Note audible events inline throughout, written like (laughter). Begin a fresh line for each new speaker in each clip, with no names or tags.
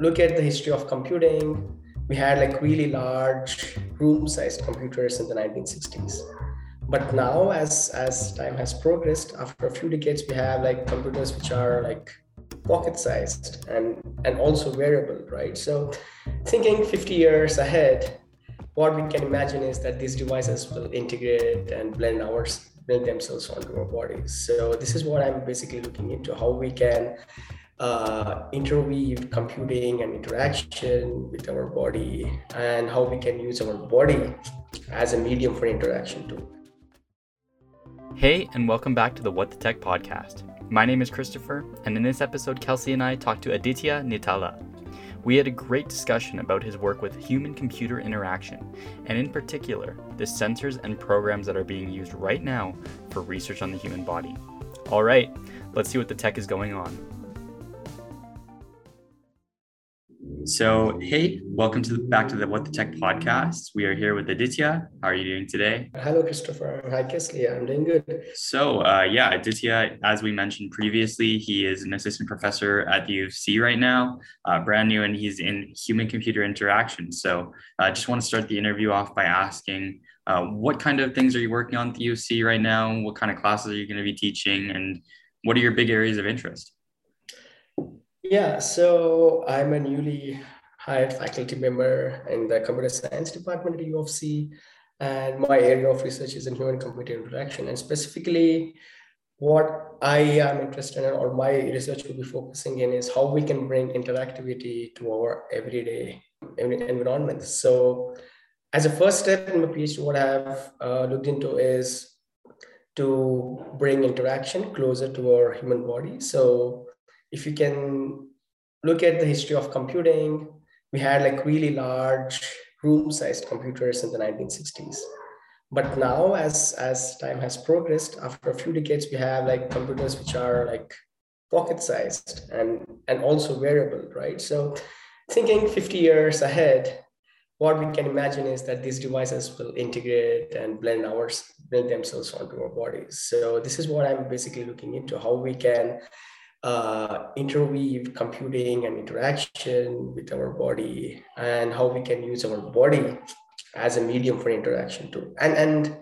look at the history of computing, we had like really large room-sized computers in the 1960s. But now, as as time has progressed, after a few decades, we have like computers which are like pocket-sized and and also wearable, right? So, thinking 50 years ahead, what we can imagine is that these devices will integrate and blend ours blend themselves onto our bodies. So this is what I'm basically looking into: how we can uh, interweave computing and interaction with our body and how we can use our body as a medium for interaction too.
Hey, and welcome back to the What the Tech podcast. My name is Christopher, and in this episode, Kelsey and I talked to Aditya Nittala. We had a great discussion about his work with human computer interaction, and in particular, the sensors and programs that are being used right now for research on the human body. All right, let's see what the tech is going on. So, hey, welcome to the, back to the What the Tech podcast. We are here with Aditya. How are you doing today?
Hello, Christopher. Hi, Kelsey. I'm doing good.
So, uh, yeah, Aditya, as we mentioned previously, he is an assistant professor at the U of C right now, uh, brand new, and he's in human computer interaction. So, I uh, just want to start the interview off by asking uh, what kind of things are you working on at the U of C right now? What kind of classes are you going to be teaching? And what are your big areas of interest?
Yeah, so I'm a newly hired faculty member in the computer science department at U of C, and my area of research is in human computer interaction. And specifically, what I am interested in, or my research will be focusing in, is how we can bring interactivity to our everyday environment. So, as a first step in my PhD, what I have uh, looked into is to bring interaction closer to our human body. So, if you can look at the history of computing, we had like really large room-sized computers in the 1960s. But now, as as time has progressed, after a few decades, we have like computers which are like pocket-sized and and also wearable, right? So, thinking 50 years ahead, what we can imagine is that these devices will integrate and blend ours blend themselves onto our bodies. So this is what I'm basically looking into: how we can uh, interweave computing and interaction with our body and how we can use our body as a medium for interaction too. And, and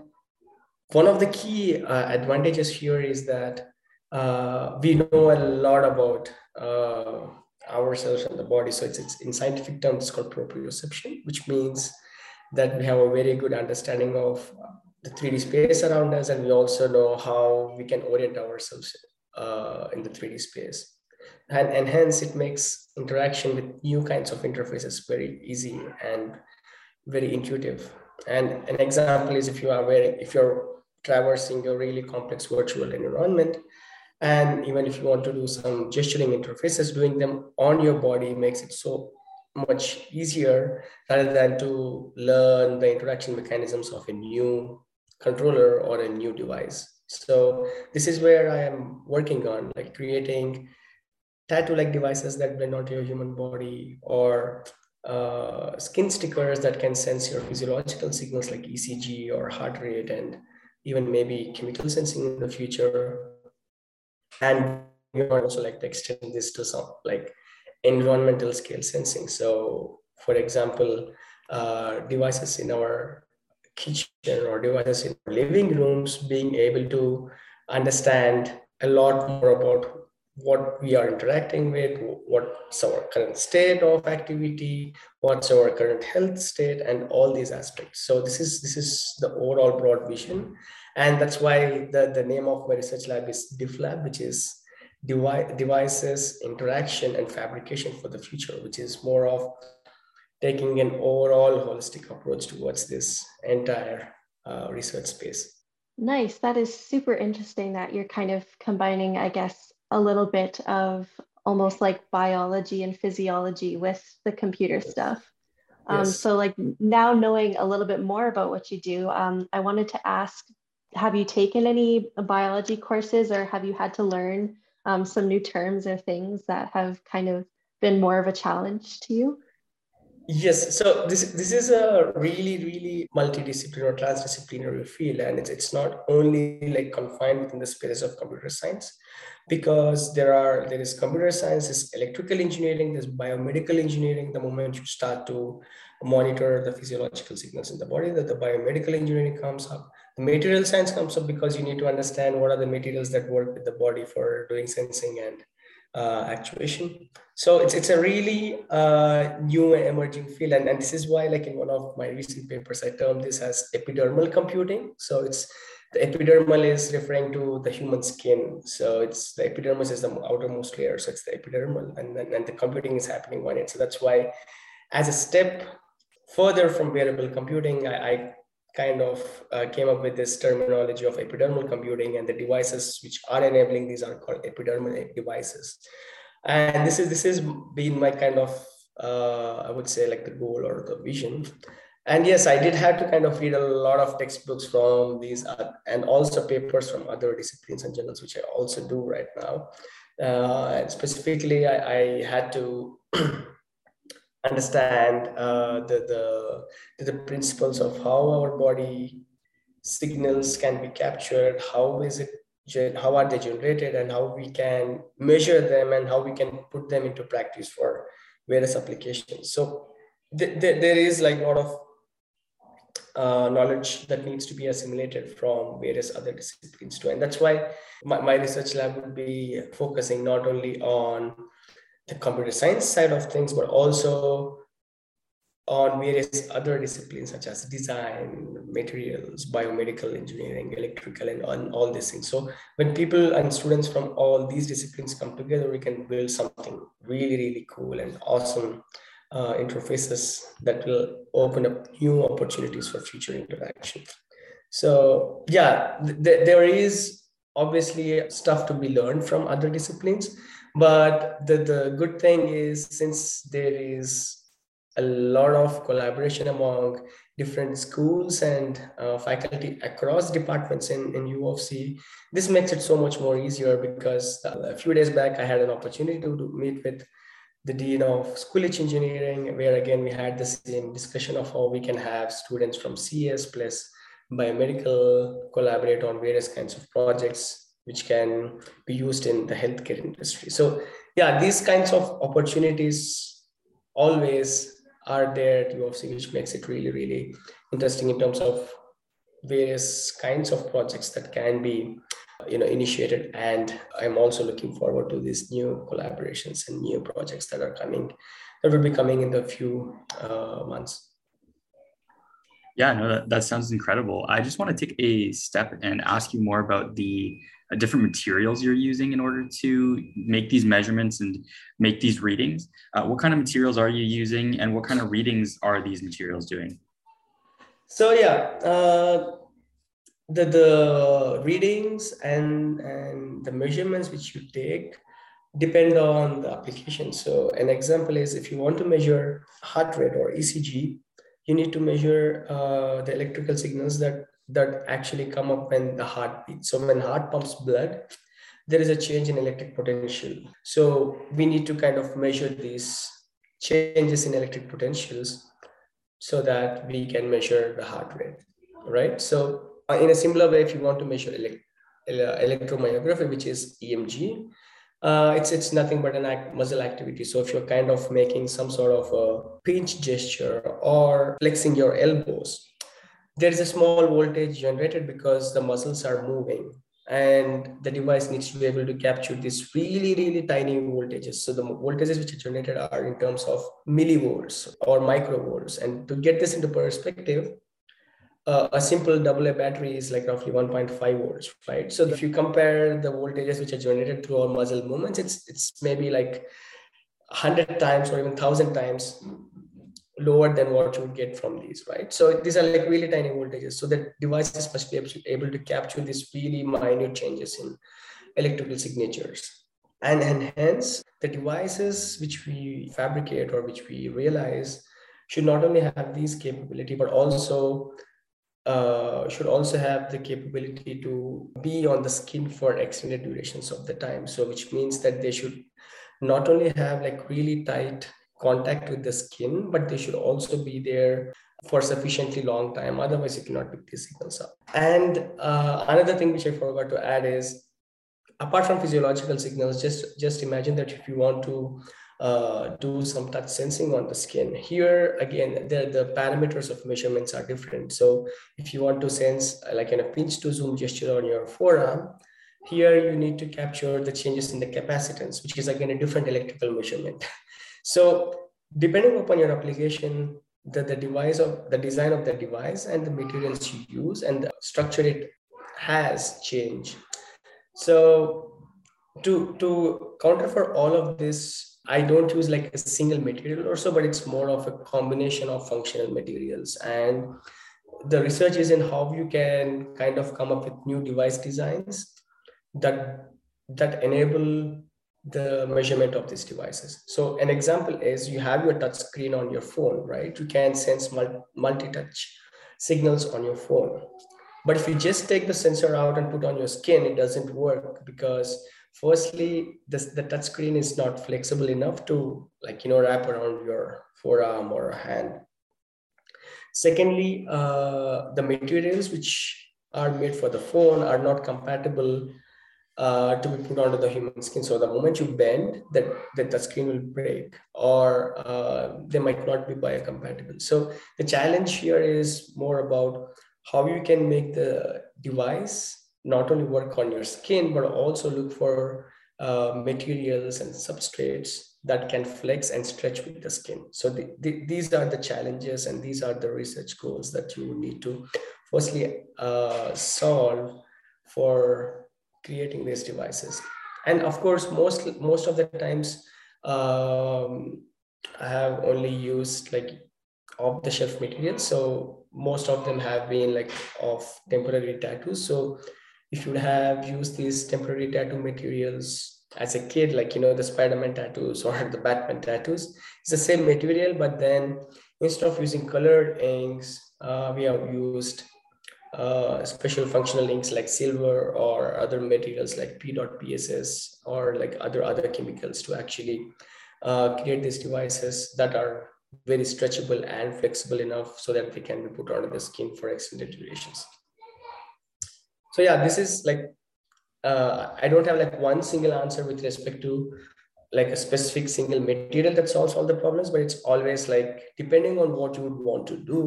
one of the key uh, advantages here is that uh, we know a lot about uh, ourselves and the body. So it's, it's in scientific terms, it's called proprioception, which means that we have a very good understanding of the 3D space around us, and we also know how we can orient ourselves uh, in the 3D space. And, and hence it makes interaction with new kinds of interfaces very easy and very intuitive. And an example is if you are wearing, if you're traversing a really complex virtual environment, and even if you want to do some gesturing interfaces, doing them on your body makes it so much easier rather than to learn the interaction mechanisms of a new controller or a new device. So this is where I am working on, like creating tattoo-like devices that blend onto your human body or uh, skin stickers that can sense your physiological signals like ECG or heart rate and even maybe chemical sensing in the future. And we also like to extend this to some like environmental scale sensing. So for example, uh, devices in our kitchen or devices in living rooms being able to understand a lot more about what we are interacting with, what's our current state of activity, what's our current health state, and all these aspects. So this is this is the overall broad vision, and that's why the, the name of my research lab is DIFLab, which is devi- devices, interaction, and fabrication for the future, which is more of taking an overall holistic approach towards this entire uh, research space.
Nice. That is super interesting that you're kind of combining, I guess, a little bit of almost like biology and physiology with the computer stuff. Um, yes. So, like now knowing a little bit more about what you do, um, I wanted to ask have you taken any biology courses or have you had to learn um, some new terms or things that have kind of been more of a challenge to you?
Yes, so this this is a really really multidisciplinary or transdisciplinary field, and it's it's not only like confined within the space of computer science, because there are there is computer science, there's electrical engineering, there's biomedical engineering. The moment you start to monitor the physiological signals in the body, that the biomedical engineering comes up. The material science comes up because you need to understand what are the materials that work with the body for doing sensing and uh, actuation. So it's it's a really uh, new and emerging field, and, and this is why, like in one of my recent papers, I termed this as epidermal computing. So it's the epidermal is referring to the human skin. So it's the epidermis is the outermost layer. So it's the epidermal, and then and the computing is happening on it. So that's why, as a step further from wearable computing, I, I kind of uh, came up with this terminology of epidermal computing and the devices which are enabling these are called epidermal devices. And this is this has been my kind of uh, i would say like the goal or the vision. And yes i did have to kind of read a lot of textbooks from these uh, and also papers from other disciplines and journals which i also do right now. Uh, specifically I, I had to (clears throat) understand uh, the, the, the principles of how our body signals can be captured, how is it how are they generated and how we can measure them and how we can put them into practice for various applications. So th- th- there is like a lot of uh, knowledge that needs to be assimilated from various other disciplines too. And that's why my, my research lab would be focusing not only on the computer science side of things, but also on various other disciplines such as design, materials, biomedical engineering, electrical, and on all these things. So when people and students from all these disciplines come together, we can build something really, really cool and awesome uh, interfaces that will open up new opportunities for future interaction. So yeah, th- there is obviously stuff to be learned from other disciplines but the, the good thing is since there is a lot of collaboration among different schools and uh, faculty across departments in, in U of C, this makes it so much more easier because a few days back I had an opportunity to, to meet with the Dean of Schulich Engineering, where again we had the same discussion of how we can have students from CS plus biomedical collaborate on various kinds of projects which can be used in the healthcare industry. So yeah, these kinds of opportunities always are there at U of which makes it really, really interesting in terms of various kinds of projects that can be you know initiated and i'm also looking forward to these new collaborations and new projects that are coming that will be coming in the few uh, months
yeah no that, that sounds incredible i just want to take a step and ask you more about the uh, different materials you're using in order to make these measurements and make these readings. Uh, what kind of materials are you using and what kind of readings are these materials doing?
So yeah, uh, the, the readings and, and the measurements which you take depend on the application. So an example is if you want to measure heart rate or ECG, you need to measure uh, the electrical signals that that actually come up when the heart beats. So when heart pumps blood, there is a change in electric potential. So we need to kind of measure these changes in electric potentials so that we can measure the heart rate, right? So uh, in a similar way, if you want to measure elect- electromyography, which is EMG, uh, it's it's nothing but an act, muscle activity. So if you're kind of making some sort of a pinch gesture or flexing your elbows, there is a small voltage generated because the muscles are moving and the device needs to be able to capture these really really tiny voltages so the voltages which are generated are in terms of millivolts or microvolts and to get this into perspective uh, a simple double A battery is like roughly 1.5 volts right so if you compare the voltages which are generated through our muscle movements it's it's maybe like 100 times or even 1000 times lower than what you would get from these, right? So these are like really tiny voltages. So the devices must be able to capture these really minute changes in electrical signatures. And, and hence, the devices which we fabricate or which we realize should not only have these capability, but also uh, should also have the capability to be on the skin for extended durations of the time. So which means that they should not only have like really tight contact with the skin, but they should also be there for sufficiently long time. Otherwise, you cannot pick these signals up. And uh, another thing which I forgot to add is, apart from physiological signals, just just imagine that if you want to uh, do some touch sensing on the skin. Here, again, the, the parameters of measurements are different. So if you want to sense like in a pinch to zoom gesture on your forearm, here you need to capture the changes in the capacitance, which is again a different electrical measurement. (laughs) So depending upon your application, the, the device of the design of the device and the materials you use and the structure it has changed. So to, to counter for all of this I don't use like a single material or so, but it's more of a combination of functional materials. And the research is in how you can kind of come up with new device designs that that enable the measurement of these devices. So an example is you have your touch screen on your phone, right? You can sense multi-touch signals on your phone. But if you just take the sensor out and put on your skin, it doesn't work because firstly this, the touch screen is not flexible enough to like you know wrap around your forearm or hand secondly uh, the materials which are made for the phone are not compatible uh, to be put onto the human skin. So the moment you bend, that, the screen will break or uh, they might not be biocompatible. So the challenge here is more about how you can make the device not only work on your skin, but also look for uh, materials and substrates that can flex and stretch with the skin. So the, the, these are the challenges and these are the research goals that you need to firstly uh, solve for creating these devices. And of course, most, most of the times um, I have only used like off the shelf materials. So most of them have been like of temporary tattoos. So if you have used these temporary tattoo materials as a kid, like you know the Spider-Man tattoos or the Batman tattoos, it's the same material, but then instead of using colored inks, uh, we have used uh, special functional inks like silver or other materials like PEDOT:PSS or like other other chemicals to actually uh, create these devices that are very stretchable and flexible enough so that they can be put onto the skin for extended durations so yeah this is like uh, i don't have like one single answer with respect to like a specific single material that solves all the problems but it's always like depending on what you would want to do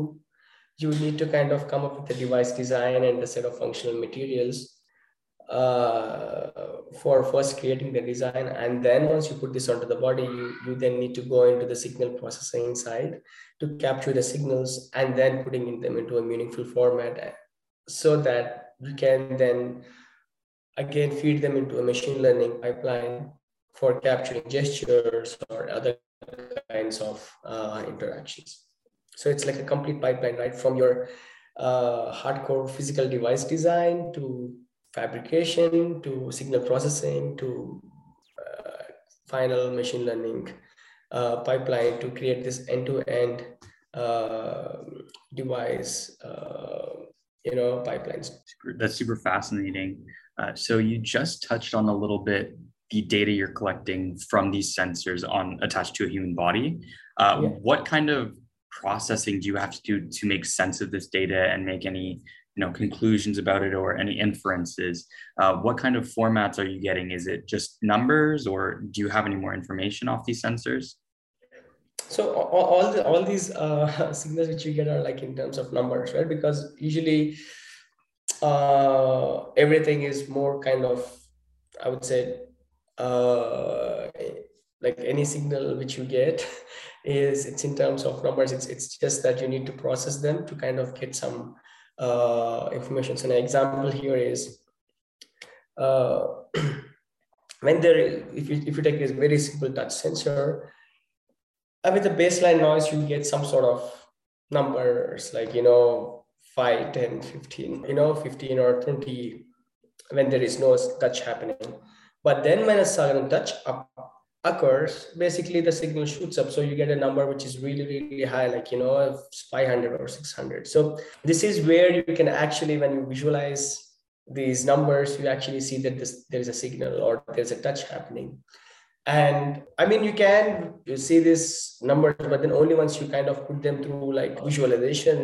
you need to kind of come up with a device design and a set of functional materials uh, for first creating the design. And then once you put this onto the body you, you then need to go into the signal processing side to capture the signals and then putting them into a meaningful format so that we can then again feed them into a machine learning pipeline for capturing gestures or other kinds of uh, interactions. So it's like a complete pipeline, right? From your uh, hardcore physical device design to fabrication to signal processing to uh, final machine learning uh, pipeline to create this end-to-end uh, device uh, you know pipelines
that's super fascinating. Uh, so you just touched on a little bit the data you're collecting from these sensors on attached to a human body. Uh, yeah. what kind of processing do you have to do to make sense of this data and make any you know conclusions about it or any inferences? Uh, what kind of formats are you getting? Is it just numbers or do you have any more information off these sensors
so all the, all these uh, (laughs) signals which you get are like in terms of numbers right? Because usually uh, everything is more kind of i would say uh, like any signal which you get (laughs) is it's in terms of numbers. It's it's just that you need to process them to kind of get some uh, information. So an example here is uh, (clears throat) when there if you if you take this very simple touch sensor uh, with the baseline noise, you get some sort of numbers like, you know, 5, 10, 15, you know, 15 or 20 when there is no touch happening. But then when a sudden touch occurs, basically the signal shoots up. So you get a number which is really, really high, like, you know, 500 or 600. So this is where you can actually, when you visualize these numbers, you actually see that this, there is a signal or there's a touch happening and i mean you can you see this numbers but then only once you kind of put them through like visualization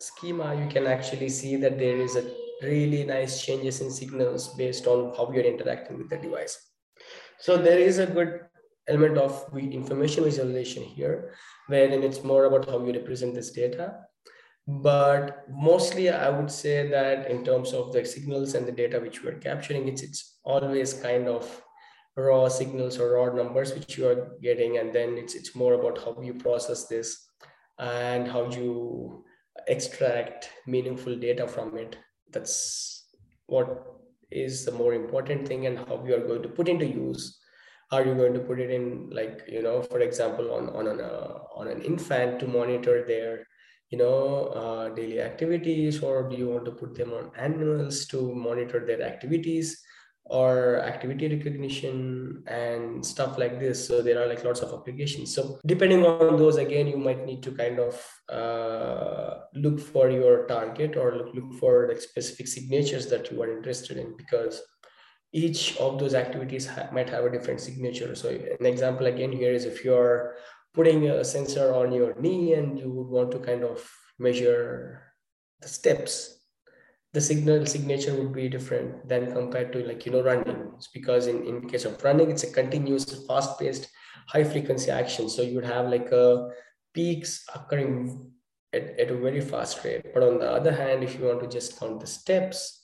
schema you can actually see that there is a really nice changes in signals based on how you're interacting with the device. So there is a good element of information visualization here wherein it's more about how you represent this data. But mostly i would say that in terms of the signals and the data which we're capturing it's it's always kind of raw signals or raw numbers which you are getting and then it's it's more about how you process this and how you extract meaningful data from it. That's what is the more important thing and how you are going to put into use. Are you going to put it in like you know for example on on an uh, on an infant to monitor their you know uh, daily activities or do you want to put them on animals to monitor their activities or activity recognition and stuff like this. So there are like lots of applications. So depending on those again you might need to kind of uh, look for your target or look, look for like specific signatures that you are interested in because each of those activities ha- might have a different signature. So an example again here is if you're putting a sensor on your knee and you would want to kind of measure the steps the signal signature would be different than compared to like you know running. It's because in, in case of running it's a continuous fast paced high frequency action. So you would have like a peaks occurring at, at a very fast rate. But on the other hand if you want to just count the steps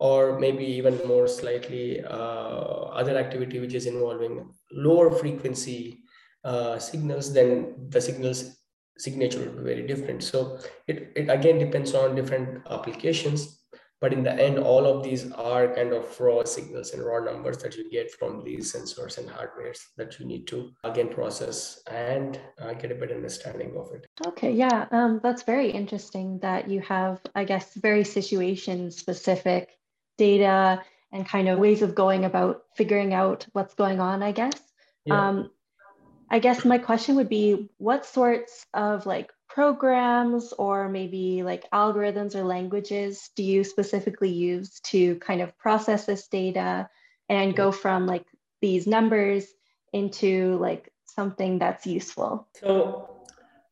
or maybe even more slightly uh, other activity which is involving lower frequency uh, signals then the signals signature will be very different. So it, it again depends on different applications. But in the end, all of these are kind of raw signals and raw numbers that you get from these sensors and hardwares that you need to again process and uh, get a better understanding of it.
Okay, yeah, um, that's very interesting that you have, I guess, very situation specific data and kind of ways of going about figuring out what's going on, I guess. Yeah. Um, I guess my question would be what sorts of like programs or maybe like algorithms or languages do you specifically use to kind of process this data and go mm-hmm. from like these numbers into like something that's useful?
So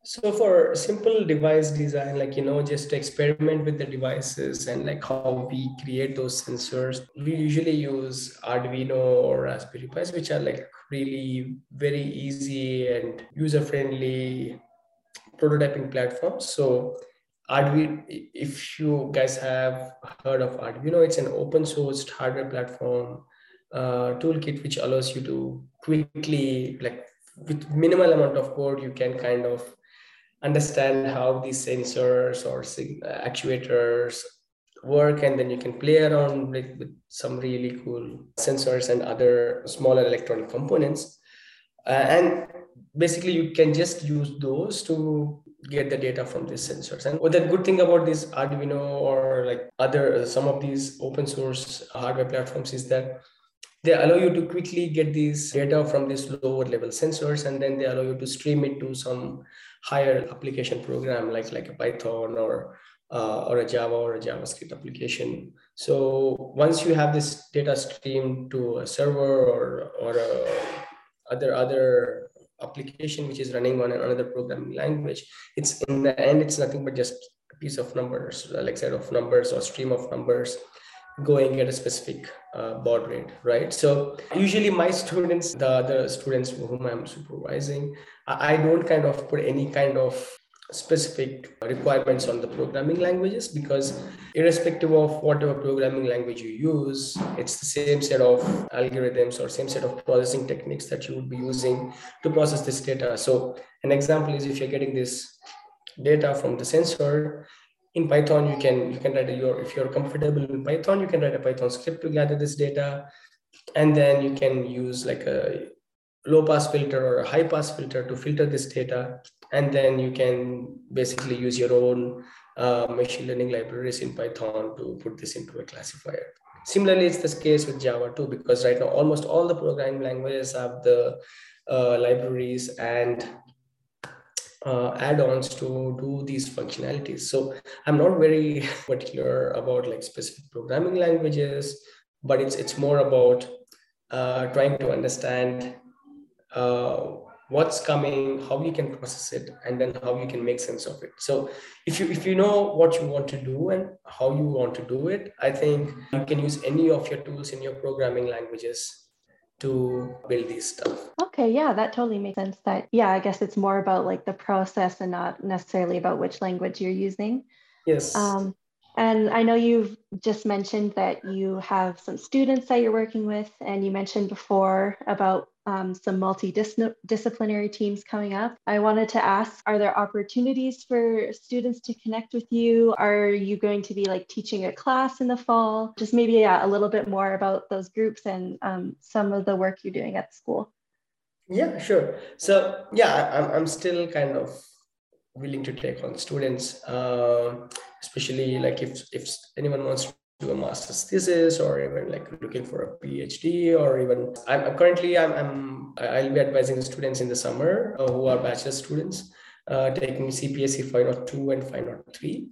so for simple device design, like, you know, just experiment with the devices and like how we create those sensors, we usually use Arduino or Raspberry Pis, which are like really very easy and user-friendly prototyping platform. So Arduino, if you guys have heard of Arduino, it's an open sourced hardware platform uh, toolkit, which allows you to quickly, like with minimal amount of code, you can kind of understand how these sensors or actuators work and then you can play around with, with some really cool sensors and other smaller electronic components. Uh, and basically you can just use those to get the data from these sensors. And what the good thing about this arduino or like other some of these open source hardware platforms is that they allow you to quickly get these data from these lower level sensors and then they allow you to stream it to some higher application program like like a python or uh, or a java or a javascript application so once you have this data stream to a server or or other other application which is running on another programming language it's in the end it's nothing but just a piece of numbers like set of numbers or stream of numbers going at a specific uh, baud rate, right? So usually my students, the other students whom I'm supervising, I don't kind of put any kind of specific requirements on the programming languages because irrespective of whatever programming language you use it's the same set of algorithms or same set of processing techniques that you would be using to process this data. So an example is if you're getting this data from the sensor in Python, you can you can write your if you're comfortable in Python, you can write a Python script to gather this data, and then you can use like a low pass filter or a high pass filter to filter this data, and then you can basically use your own uh, machine learning libraries in Python to put this into a classifier. Similarly, it's the case with Java too, because right now almost all the programming languages have the uh, libraries and uh, add-ons to do these functionalities. So I'm not very (laughs) particular about like specific programming languages, but it's it's more about uh, trying to understand uh, what's coming, how you can process it, and then how you can make sense of it. So if you if you know what you want to do and how you want to do it, I think you can use any of your tools in your programming languages to build these stuff.
Okay, yeah, that totally makes sense. That yeah, I guess it's more about like the process and not necessarily about which language you're using.
Yes.
Um, and I know you've just mentioned that you have some students that you're working with, and you mentioned before about um, some multidisciplinary teams coming up. I wanted to ask Are there opportunities for students to connect with you? Are you going to be like teaching a class in the fall? Just maybe yeah, a little bit more about those groups and um, some of the work you're doing at school.
Yeah, sure. So, yeah, I'm, I'm still kind of willing to take on students, uh, especially like if, if anyone wants do a master's thesis or even like looking for a phd or even i'm currently i'm, I'm i'll be advising students in the summer uh, who are bachelor students uh, taking cpsc 502 and 503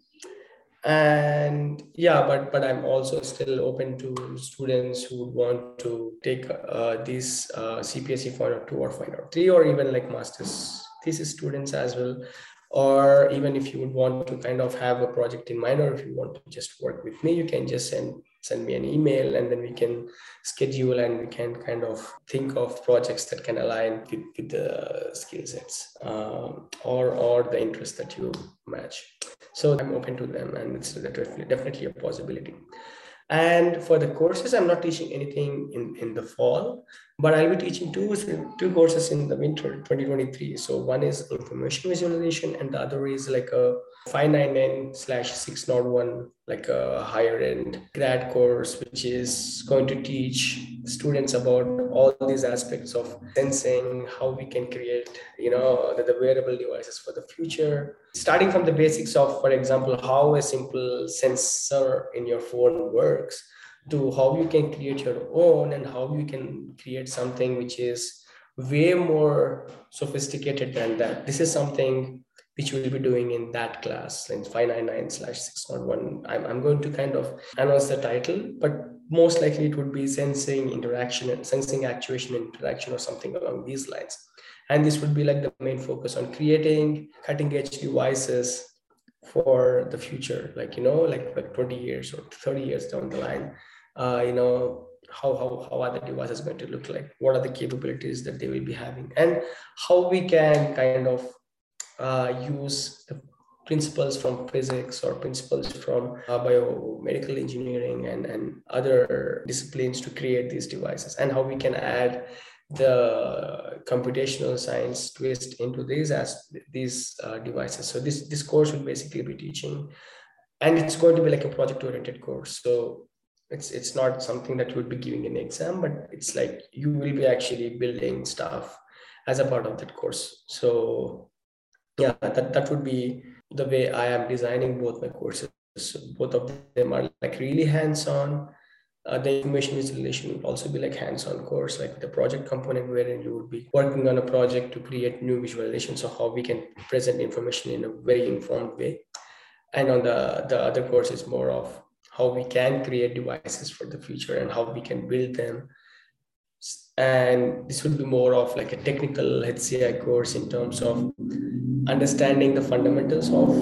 and yeah but but i'm also still open to students who want to take uh, these uh, cpsc 502 or 503 or even like master's thesis students as well or even if you would want to kind of have a project in mind or if you want to just work with me you can just send send me an email and then we can schedule and we can kind of think of projects that can align with, with the skill sets um, or or the interest that you match. So i'm open to them and it's definitely, definitely a possibility and for the courses, I'm not teaching anything in, in the fall, but I'll be teaching two, two courses in the winter 2023. So one is information visualization and the other is like a 599 slash 601, like a higher end grad course, which is going to teach students about all these aspects of sensing, how we can create, you know, the, the wearable devices for the future. Starting from the basics of, for example, how a simple sensor in your phone works to how you can create your own and how you can create something which is way more sophisticated than that. This is something which we'll be doing in that class in 599 slash 601. I'm, I'm going to kind of announce the title, but most likely it would be sensing interaction sensing actuation interaction or something along these lines. And this would be like the main focus on creating cutting edge devices for the future, like, you know, like, like 20 years or 30 years down the line, uh, you know, how, how, how are the devices going to look like? What are the capabilities that they will be having? And how we can kind of uh, use the principles from physics or principles from uh, biomedical engineering and, and other disciplines to create these devices and how we can add the computational science twist into these as these uh, devices. So this this course will basically be teaching and it's going to be like a project oriented course. So it's it's not something that you would be giving an exam but it's like you will be actually building stuff as a part of that course. So yeah that, that would be the way i am designing both my courses. So both of them are like really hands-on. Uh, the information visualization would also be like hands-on course like the project component wherein you would be working on a project to create new visualizations of how we can present information in a very informed way. And on the the other course is more of how we can create devices for the future and how we can build them and this would be more of like a technical HCI course in terms of understanding the fundamentals of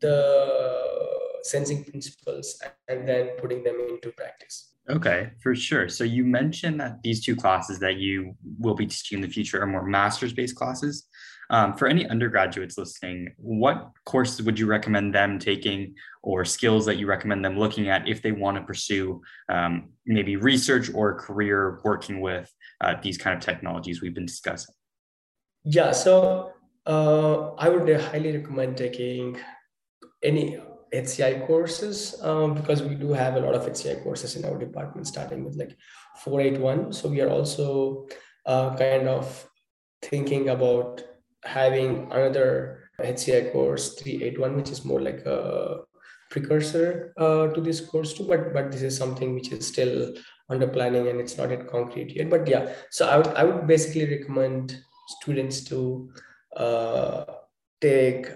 the sensing principles and then putting them into practice.
Okay, for sure. So you mentioned that these two classes that you will be teaching in the future are more master's based classes. Um, for any undergraduates listening, what courses would you recommend them taking or skills that you recommend them looking at if they want to pursue um, maybe research or a career working with uh, these kind of technologies we've been discussing?
Yeah, so uh, I would highly recommend taking any HCI courses um, because we do have a lot of HCI courses in our department, starting with like 481. So we are also uh, kind of thinking about having another HCI course 381, which is more like a precursor uh, to this course too. But but this is something which is still under planning and it's not yet concrete yet. But yeah, so I would I would basically recommend students to uh, take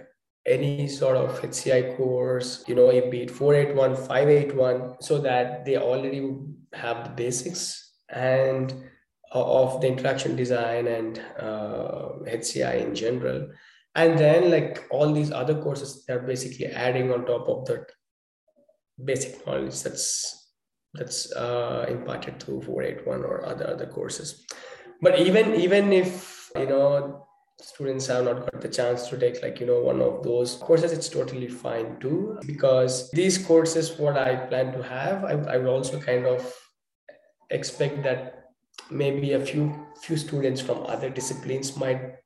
any sort of HCI course, you know, be it 481, 581, so that they already have the basics and of the interaction design and uh, HCI in general. And then like all these other courses, they're basically adding on top of that basic knowledge that's that's uh, imparted through 481 or other other courses. But even even if you know students have not got the chance to take like you know one of those courses it's totally fine too because these courses what i plan to have i, I would also kind of expect that maybe a few few students from other disciplines might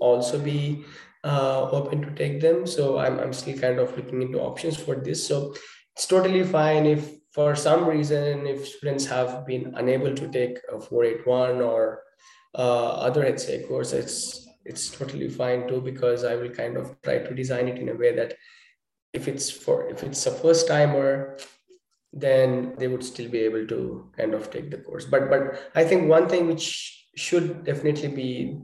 also be uh, open to take them. So I'm, I'm still kind of looking into options for this. So it's totally fine if for some reason if students have been unable to take a 481 or uh, other HCI course it's it's totally fine too because I will kind of try to design it in a way that if it's for if it's a first timer then they would still be able to kind of take the course. But but i think one thing which should definitely be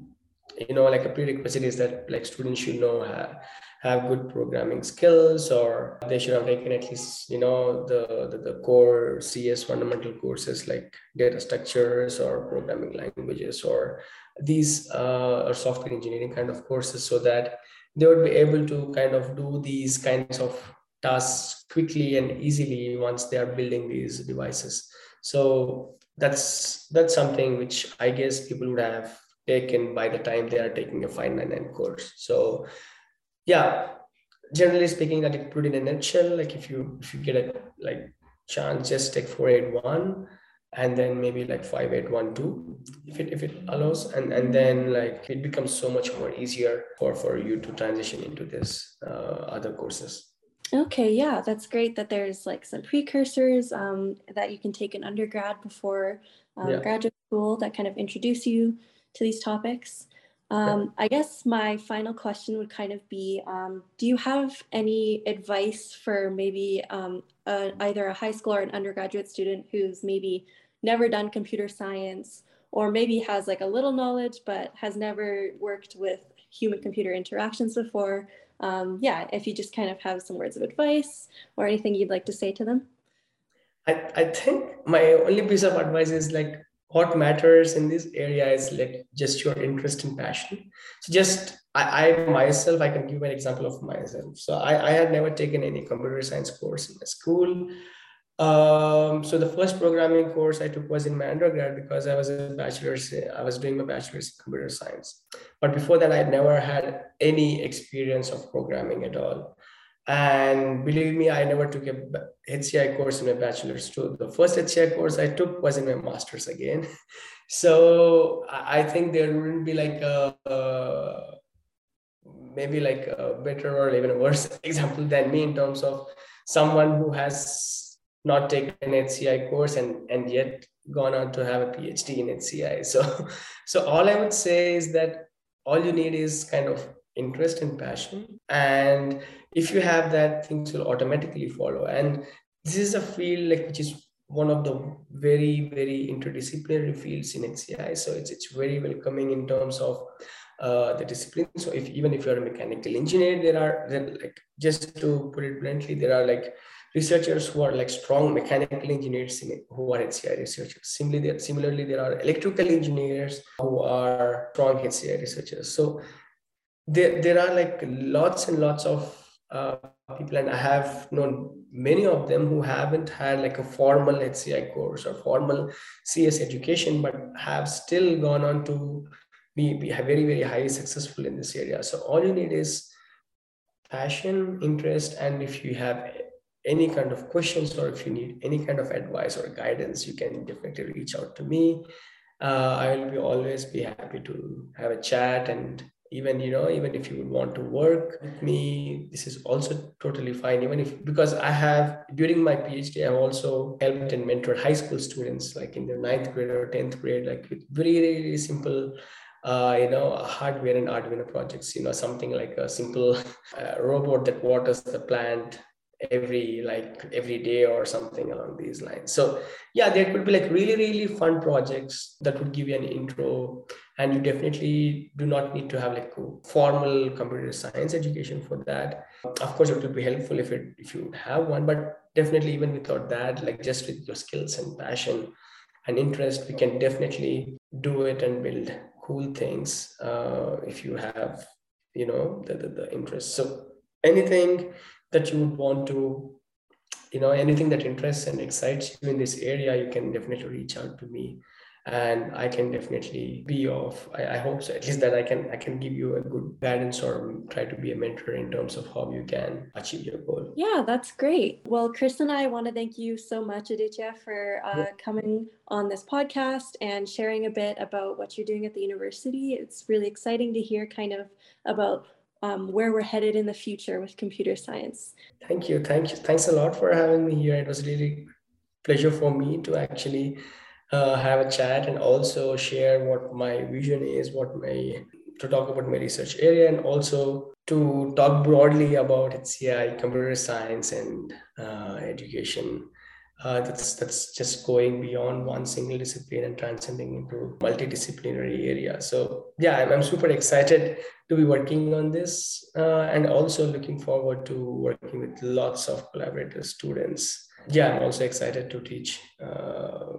you know like a prerequisite is that like students should know have, have good programming skills or they should have taken at least you know the, the, the core cs fundamental courses like data structures or programming languages or these uh, or software engineering kind of courses so that they would be able to kind of do these kinds of tasks quickly and easily once they are building these devices. So that's that's something which i guess people would have taken by the time they are taking a 599 course. So yeah generally speaking that it put in a nutshell like if you if you get a like chance just take 481 and then maybe like 5812 if it if it allows. And and then like it becomes so much more easier for for you to transition into this uh, other courses
Okay, yeah, that's great that there's like some precursors um, that you can take in undergrad before um, yeah. graduate school that kind of introduce you to these topics. Um, yeah. I guess my final question would kind of be um, Do you have any advice for maybe um, a, either a high school or an undergraduate student who's maybe never done computer science or maybe has like a little knowledge but has never worked with human computer interactions before? Um, yeah, if you just kind of have some words of advice or anything you'd like to say to them.
I, I think my only piece of advice is like what matters in this area is like just your interest and passion. So just I, I myself, I can give an example of myself. So I, I had never taken any computer science course in my school. Um, so the first programming course I took was in my undergrad because I was a bachelor's, I was doing my bachelor's in computer science. But before that, I had never had any experience of programming at all. And believe me, I never took a HCI course in my bachelor's too. The first HCI course I took was in my master's again. (laughs) So I think there wouldn't be like a, a maybe like a better or even a worse (laughs) example than me in terms of someone who has not taken an HCI course and, and yet gone on to have a PhD in HCI. (laughs) So, so all I would say is that all you need is kind of interest and passion. And if you have that, things will automatically follow. And this is a field like which is one of the very, very interdisciplinary fields in HCI. So it's it's very welcoming in terms of uh, the discipline. So if even if you're a mechanical engineer, there are like just to put it bluntly, there are like researchers who are like strong mechanical engineers in who are HCI researchers. Similarly, there, similarly, there are electrical engineers who are strong HCI researchers. So there, there are like lots and lots of uh, people, and I have known many of them who haven't had like a formal HCI course or formal CS education, but have still gone on to be, be very, very highly successful in this area. So all you need is passion, interest, and if you have any kind of questions or if you need any kind of advice or guidance, you can definitely reach out to me. Uh, I will be always be happy to have a chat and even you know even if you would want to work with me this is also totally fine even if because i have during my phd i've also helped and mentored high school students like in their ninth grade or 10th grade like with very very simple uh, you know hardware and arduino projects you know something like a simple (laughs) uh, robot that waters the plant every like every day or something along these lines so yeah there could be like really really fun projects that would give you an intro and you definitely do not need to have like formal computer science education for that of course it would be helpful if it if you have one but definitely even without that like just with your skills and passion and interest, we can definitely do it and build cool things uh, if you have, you know, the, the, the interest. So anything that you would want to, you know, anything that interests and excites you in this area, you can definitely reach out to me. And i can definitely be of I, I, hope so at least that i can i can give you a good guidance or try to be a mentor in terms of how you can achieve your goal.
Yeah that's great. Well chris and i want to thank you so much aditya for uh, coming on this podcast and sharing a bit about what you're doing at the university. It's really exciting to hear kind of about um, where we're headed in the future with computer science.
Thank you thank you. Thanks a lot for having me here. It was really pleasure for me to actually uh, have a chat and also share what my vision is, what my to talk about my research area, and also to talk broadly about HCI, computer science, and uh, education. Uh, that's that's just going beyond one single discipline and transcending into multidisciplinary area. So yeah, I'm, I'm super excited to be working on this, uh, and also looking forward to working with lots of collaborative students. Yeah, I'm also excited to teach uh,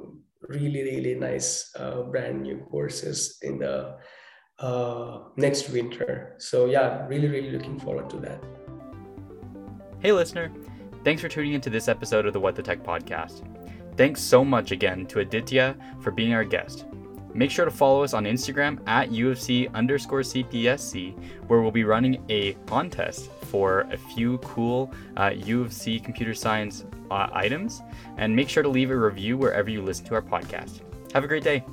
really really nice uh, brand new courses in the uh, next winter so yeah really really looking forward to that
hey listener thanks for tuning into this episode of the what the tech podcast thanks so much again to aditya for being our guest Make sure to follow us on Instagram at U of C underscore CPSC, where we'll be running a contest for a few cool uh, U of C computer science uh, items. And make sure to leave a review wherever you listen to our podcast. Have a great day.